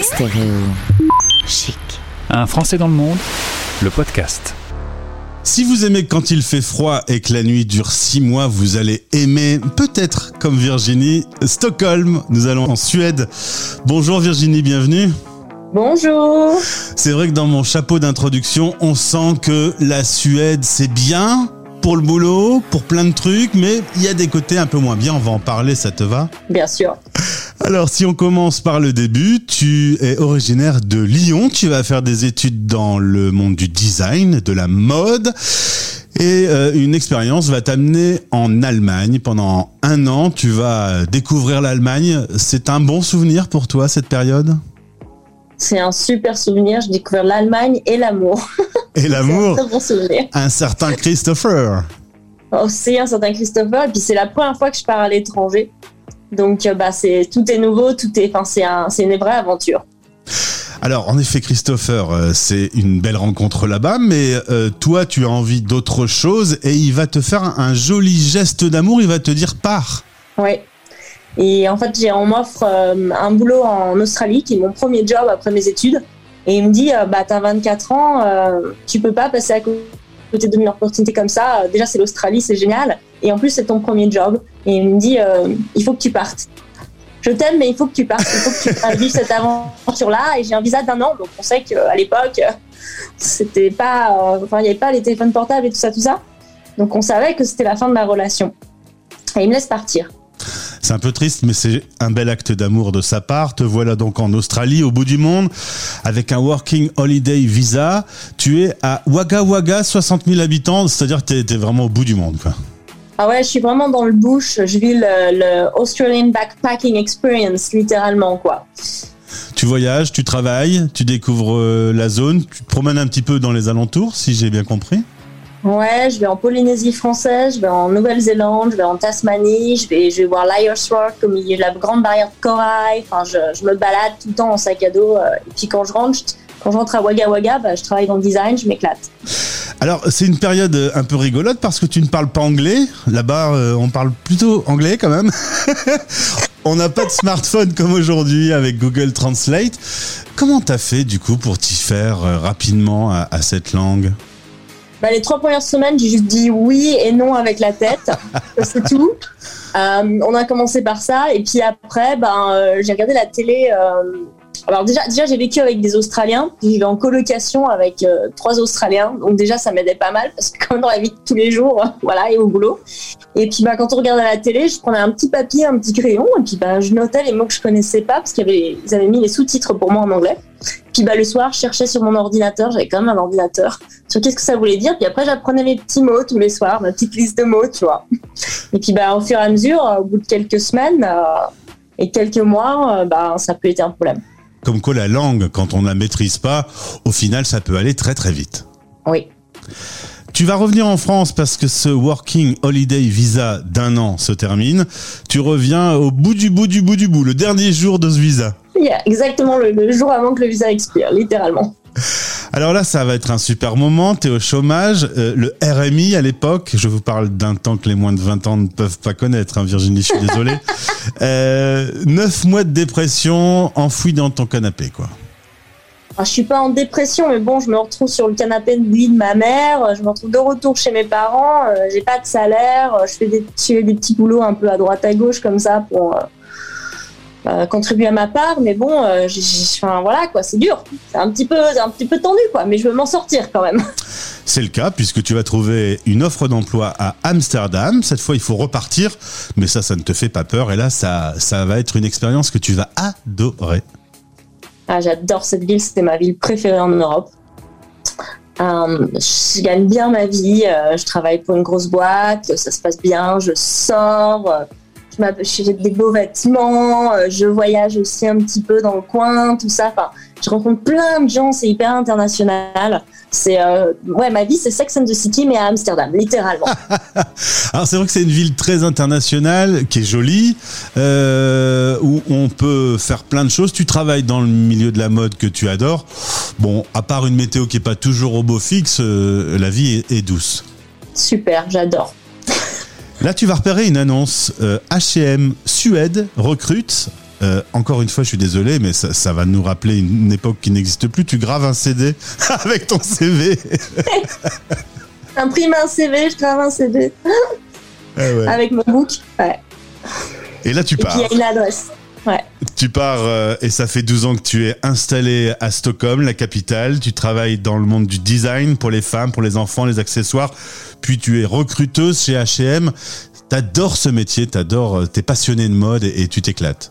Stéréo chic. Un Français dans le monde, le podcast. Si vous aimez quand il fait froid et que la nuit dure six mois, vous allez aimer, peut-être comme Virginie, Stockholm. Nous allons en Suède. Bonjour Virginie, bienvenue. Bonjour. C'est vrai que dans mon chapeau d'introduction, on sent que la Suède, c'est bien pour le boulot, pour plein de trucs, mais il y a des côtés un peu moins bien. On va en parler, ça te va? Bien sûr. Alors, si on commence par le début, tu es originaire de Lyon. Tu vas faire des études dans le monde du design, de la mode. Et euh, une expérience va t'amener en Allemagne pendant un an. Tu vas découvrir l'Allemagne. C'est un bon souvenir pour toi, cette période? C'est un super souvenir. J'ai découvert l'Allemagne et l'amour. Et l'amour C'est un bon souvenir. Un certain Christopher. Aussi un certain Christopher. Et puis c'est la première fois que je pars à l'étranger. Donc euh, bah c'est tout est nouveau, tout est, enfin c'est un, c'est une vraie aventure. Alors, en effet, Christopher, euh, c'est une belle rencontre là-bas, mais euh, toi, tu as envie d'autre chose et il va te faire un joli geste d'amour, il va te dire pars. Ouais. Et en fait, on m'offre euh, un boulot en Australie, qui est mon premier job après mes études. Et il me dit, euh, bah, t'as 24 ans, tu peux pas passer à côté d'une opportunité comme ça. Déjà, c'est l'Australie, c'est génial. Et en plus, c'est ton premier job. Et il me dit, euh, il faut que tu partes. Je t'aime, mais il faut que tu partes. Il faut que tu fasses vivre cette aventure-là. Et j'ai un visa d'un an. Donc, on sait qu'à l'époque, c'était pas, euh, il n'y avait pas les téléphones portables et tout ça, tout ça. Donc, on savait que c'était la fin de la relation. Et il me laisse partir. C'est un peu triste, mais c'est un bel acte d'amour de sa part. Te voilà donc en Australie, au bout du monde, avec un Working Holiday Visa. Tu es à Wagga Wagga, 60 000 habitants, c'est-à-dire que t'es, t'es vraiment au bout du monde, quoi. Ah ouais, je suis vraiment dans le bush. Je vis le, le Australian Backpacking Experience, littéralement, quoi. Tu voyages, tu travailles, tu découvres euh, la zone, tu te promènes un petit peu dans les alentours, si j'ai bien compris. Ouais, je vais en Polynésie française, je vais en Nouvelle-Zélande, je vais en Tasmanie, je vais, je vais voir l'Irish Rock au milieu de la grande barrière de corail. Enfin, je, je me balade tout le temps en sac à dos. euh, et puis quand je rentre, je- quand je rentre à Wagga Wagga, bah, je travaille dans le design, je m'éclate. Alors, c'est une période euh, un peu rigolote parce que tu ne parles pas anglais. Là-bas, euh, on parle plutôt anglais quand même. on n'a pas de smartphone comme aujourd'hui avec Google Translate. Comment t'as fait du coup pour t'y faire euh, rapidement à, à cette langue? Bah, les trois premières semaines, j'ai juste dit oui et non avec la tête. C'est tout. Euh, on a commencé par ça. Et puis après, ben, euh, j'ai regardé la télé. euh, alors déjà, déjà j'ai vécu avec des Australiens. Puis je vivais en colocation avec euh, trois Australiens. Donc déjà, ça m'aidait pas mal parce que quand même dans la vie de tous les jours, voilà, et au boulot. Et puis bah, quand on regardait la télé, je prenais un petit papier, un petit crayon. Et puis bah, je notais les mots que je connaissais pas parce qu'ils avaient, mis les sous-titres pour moi en anglais. Puis bah, le soir, je cherchais sur mon ordinateur. J'avais quand même un ordinateur sur qu'est-ce que ça voulait dire. Puis après, j'apprenais les petits mots tous les soirs, ma petite liste de mots, tu vois. Et puis, bah, au fur et à mesure, euh, au bout de quelques semaines euh, et quelques mois, bah, ça peut être un problème. Comme quoi la langue, quand on ne la maîtrise pas, au final, ça peut aller très très vite. Oui. Tu vas revenir en France parce que ce Working Holiday Visa d'un an se termine. Tu reviens au bout du bout du bout du bout, le dernier jour de ce visa. Il y a exactement le, le jour avant que le visa expire, littéralement. Alors là, ça va être un super moment. Tu es au chômage. Euh, le RMI à l'époque, je vous parle d'un temps que les moins de 20 ans ne peuvent pas connaître, hein, Virginie, je suis désolé. Euh, Neuf mois de dépression enfoui dans ton canapé, quoi. Alors, je suis pas en dépression, mais bon, je me retrouve sur le canapé de lit de ma mère. euh, Je me retrouve de retour chez mes parents. euh, J'ai pas de salaire. euh, Je fais des, je fais des petits boulots un peu à droite à gauche comme ça pour euh, contribuer à ma part. Mais bon, euh, enfin voilà quoi, c'est dur. C'est un petit peu, un petit peu tendu quoi, mais je veux m'en sortir quand même. C'est le cas puisque tu vas trouver une offre d'emploi à Amsterdam. Cette fois, il faut repartir, mais ça, ça ne te fait pas peur. Et là, ça, ça va être une expérience que tu vas adorer. Ah, J'adore cette ville, c'était ma ville préférée en Europe. Euh, je gagne bien ma vie, euh, je travaille pour une grosse boîte, ça se passe bien, je sors, je des beaux vêtements, euh, je voyage aussi un petit peu dans le coin, tout ça. Enfin, je rencontre plein de gens, c'est hyper international. C'est euh, ouais, ma vie, c'est Sex and the City, mais à Amsterdam, littéralement. Alors c'est vrai que c'est une ville très internationale, qui est jolie, euh, où on peut faire plein de choses. Tu travailles dans le milieu de la mode que tu adores. Bon, à part une météo qui est pas toujours au beau fixe, euh, la vie est, est douce. Super, j'adore. Là, tu vas repérer une annonce. H&M Suède recrute Euh, encore une fois, je suis désolé, mais ça, ça va nous rappeler une époque qui n'existe plus. Tu graves un CD avec ton CV. Imprime un CV, je grave un CD Ah ouais. avec mon book. Ouais. Et là, tu Et pars. il y a une adresse. Ouais. Tu pars euh, et ça fait 12 ans que tu es installé à Stockholm, la capitale. Tu travailles dans le monde du design pour les femmes, pour les enfants, les accessoires. Puis tu es recruteuse chez H&M. T'adores ce métier, t'adores, euh, t'es passionné de mode et, et tu t'éclates.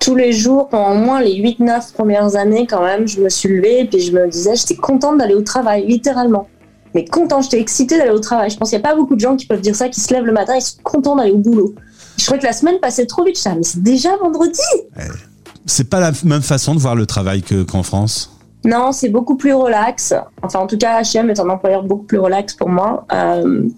tous les jours, pendant au moins les 8-9 premières années, quand même, je me suis levée et puis je me disais, j'étais contente d'aller au travail, littéralement. Mais contente, j'étais excitée d'aller au travail. Je pense qu'il n'y a pas beaucoup de gens qui peuvent dire ça, qui se lèvent le matin, ils sont contents d'aller au boulot. Je trouvais que la semaine passait trop vite. Je mais c'est déjà vendredi C'est pas la même façon de voir le travail que- qu'en France? Non, c'est beaucoup plus relax. Enfin, en tout cas, H&M est un employeur beaucoup plus relax pour moi. Euh,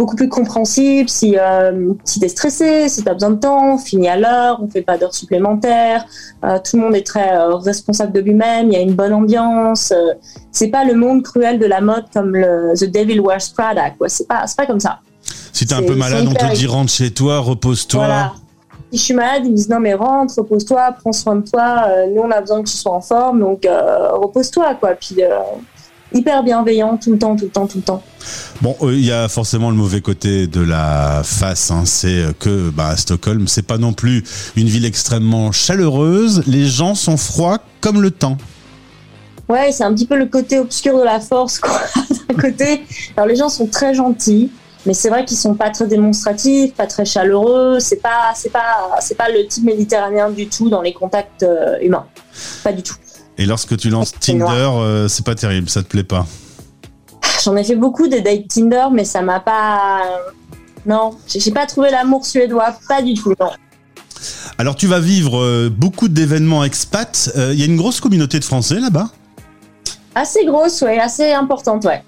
beaucoup plus compréhensible. Si, euh, si tu es stressé, si tu as besoin de temps, on finit à l'heure, on fait pas d'heures supplémentaires. Euh, tout le monde est très euh, responsable de lui-même. Il y a une bonne ambiance. Euh, c'est pas le monde cruel de la mode comme le The Devil Wears Prada. Quoi. C'est pas, c'est pas comme ça. Si t'es un peu malade, on te dit rentre chez toi, repose-toi. Voilà. Si je suis malade, ils me disent non mais rentre, repose-toi, prends soin de toi. Nous on a besoin que tu sois en forme, donc repose-toi quoi. Puis hyper bienveillant tout le temps, tout le temps, tout le temps. Bon, euh, il y a forcément le mauvais côté de la face. hein. C'est que bah, Stockholm, c'est pas non plus une ville extrêmement chaleureuse. Les gens sont froids comme le temps. Ouais, c'est un petit peu le côté obscur de la force quoi. D'un côté, alors les gens sont très gentils, mais c'est vrai qu'ils sont pas très démonstratifs, pas très chaleureux. C'est pas, c'est pas, c'est pas le type méditerranéen du tout dans les contacts euh, humains. Pas du tout. Et lorsque tu lances Tinder, euh, c'est pas terrible, ça te plaît pas. J'en ai fait beaucoup des dates Tinder, mais ça m'a pas. Non, j'ai pas trouvé l'amour suédois, pas du tout. Non. Alors tu vas vivre euh, beaucoup d'événements expats. Euh, Il y a une grosse communauté de Français là-bas? Assez grosse, ouais, assez importante, ouais.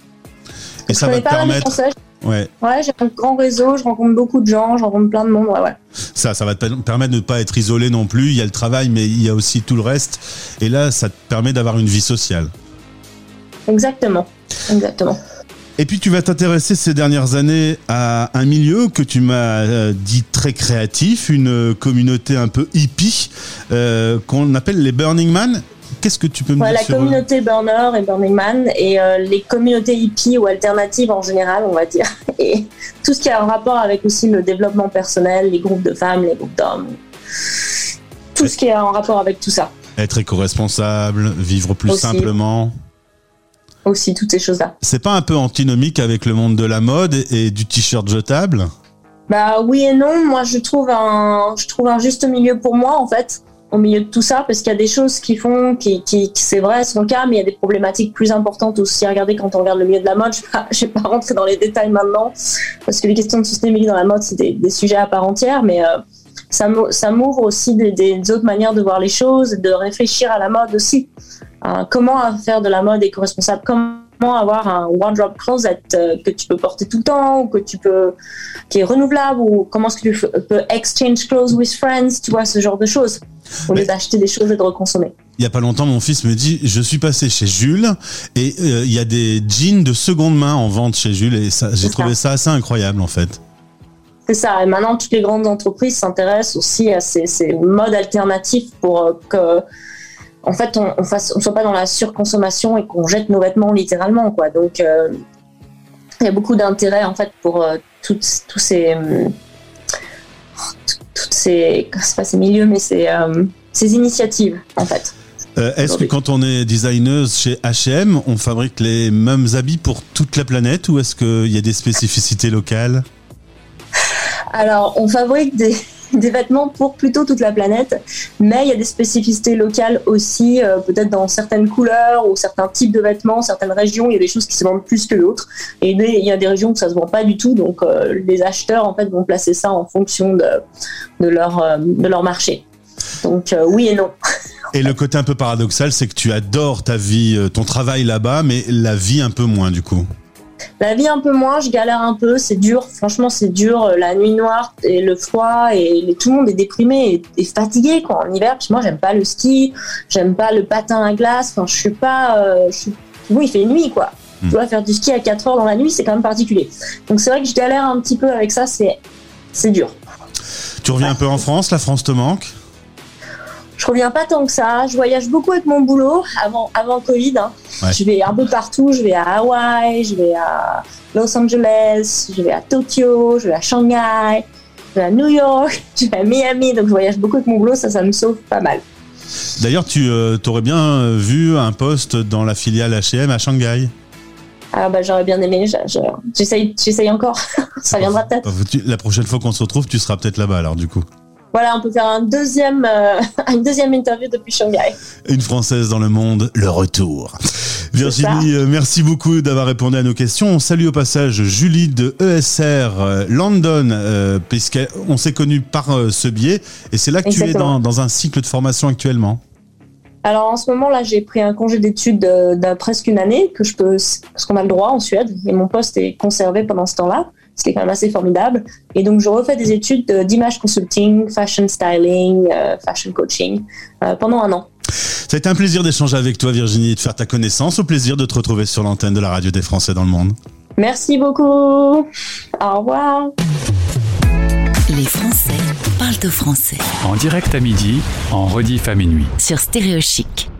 Et ça va te permettre. Français. Ouais, Ouais, j'ai un grand réseau, je rencontre beaucoup de gens, je rencontre plein de monde, ouais, ouais. ça, ça va te permettre de ne pas être isolé non plus. Il y a le travail, mais il y a aussi tout le reste. Et là, ça te permet d'avoir une vie sociale. Exactement. Exactement. Et puis tu vas t'intéresser ces dernières années à un milieu que tu m'as euh, dit très créatif, une communauté un peu hippie euh, qu'on appelle les Burning Man. Qu'est-ce que tu peux me dire la sur eux communauté Burner et Burning Man et euh, les communautés hippies ou alternatives en général, on va dire. Et tout ce qui a un rapport avec aussi le développement personnel, les groupes de femmes, les groupes d'hommes. Tout ce qui est en rapport avec tout ça. Être éco-responsable, vivre plus Aussi. simplement. Aussi, toutes ces choses-là. C'est pas un peu antinomique avec le monde de la mode et, et du t-shirt jetable? Bah oui et non. Moi, je trouve un, je trouve un juste milieu pour moi, en fait, au milieu de tout ça, parce qu'il y a des choses qui font, qui, qui, qui, c'est vrai, sont cas, mais il y a des problématiques plus importantes aussi à regarder quand on regarde le milieu de la mode. Je je vais pas rentrer dans les détails maintenant, parce que les questions de sustainabilité dans la mode, c'est des, sujets à part entière, mais euh, ça m'ou- ça m'ouvre aussi des, autres manières de voir les choses, de réfléchir à la mode aussi. Euh, comment faire de la mode éco-responsable? Avoir un wardrobe closet euh, que tu peux porter tout le temps ou que tu peux qui est renouvelable ou comment est-ce que tu peux exchange clothes with friends, tu vois ce genre de choses au lieu d'acheter des choses et de reconsommer. Il y a pas longtemps, mon fils me dit, je suis passé chez Jules et euh, il y a des jeans de seconde main en vente chez Jules et j'ai trouvé ça assez incroyable en fait. C'est ça. Et maintenant, toutes les grandes entreprises s'intéressent aussi à ces, ces modes alternatifs pour euh, que, en fait, on, on fasse, on soit pas dans la surconsommation et qu'on jette nos vêtements littéralement, quoi. Donc, euh, il y a beaucoup d'intérêt en fait pour euh, toutes, tous ces, euh, tout- toutes ces, c'est pas ces milieux, mais ces, euh, ces initiatives, en fait. Euh, Est-ce que quand on est designeuse chez H&M, on fabrique les mêmes habits pour toute la planète ou est-ce qu'il y a des spécificités locales? Alors, on fabrique des, des vêtements pour plutôt toute la planète, mais il y a des spécificités locales aussi, euh, peut-être dans certaines couleurs ou certains types de vêtements, certaines régions, il y a des choses qui se vendent plus que d'autres, et il y a des régions où ça se vend pas du tout, donc euh, les acheteurs en fait vont placer ça en fonction de, leur, euh, de leur marché. Donc oui et non. Et le côté un peu paradoxal, c'est que tu adores ta vie, ton travail là-bas, mais la vie un peu moins du coup. La vie un peu moins, je galère un peu, c'est dur, franchement c'est dur, euh, la nuit noire et le froid et tout le monde est déprimé et, et fatigué quoi en hiver. Puis moi j'aime pas le ski, j'aime pas le patin à glace, enfin je suis pas, euh, je suis... oui il fait nuit quoi. Hmm. Tu vois faire du ski à 4 heures dans la nuit c'est quand même particulier. Donc c'est vrai que je galère un petit peu avec ça, c'est c'est dur. Tu reviens un peu en France, la France te manque? Je reviens pas tant que ça. Je voyage beaucoup avec mon boulot avant, avant Covid. hein. Ouais. Je vais un peu partout. Je vais à Hawaï, je vais à Los Angeles, je vais à Tokyo, je vais à Shanghai, je vais à New York, je vais à Miami. Donc je voyage beaucoup avec mon boulot. Ça, ça me sauve pas mal. D'ailleurs, tu euh, aurais bien euh, vu un poste dans la filiale H&M à Shanghai? Alors bah, j'aurais bien aimé. je- je- J'essaye, j'essaye encore. ça viendra peut-être. La prochaine fois qu'on se retrouve, tu seras peut-être là-bas alors du coup. Voilà, on peut faire un deuxième, euh, une deuxième interview depuis Shanghai. Une Française dans le monde, le retour. Virginie, euh, merci beaucoup d'avoir répondu à nos questions. On salue au passage Julie de ESR euh, London, euh, puisqu'on s'est connus par euh, ce biais. Et c'est là que tu es dans, dans un cycle de formation actuellement. Alors en ce moment là, j'ai pris un congé d'études d'un presque une année que je peux, parce qu'on a le droit en Suède, et mon poste est conservé pendant ce temps-là, ce qui est quand même assez formidable. Et donc je refais des études de- d'image consulting, fashion styling, euh, fashion coaching euh, pendant un an. Ça a été un plaisir d'échanger avec toi Virginie et de faire ta connaissance. Au plaisir de te retrouver sur l'antenne de la radio des Français dans le monde. Merci beaucoup. Au revoir. Les Français parlent au français En direct à midi, en rediff à minuit. sur Stéréo Chic.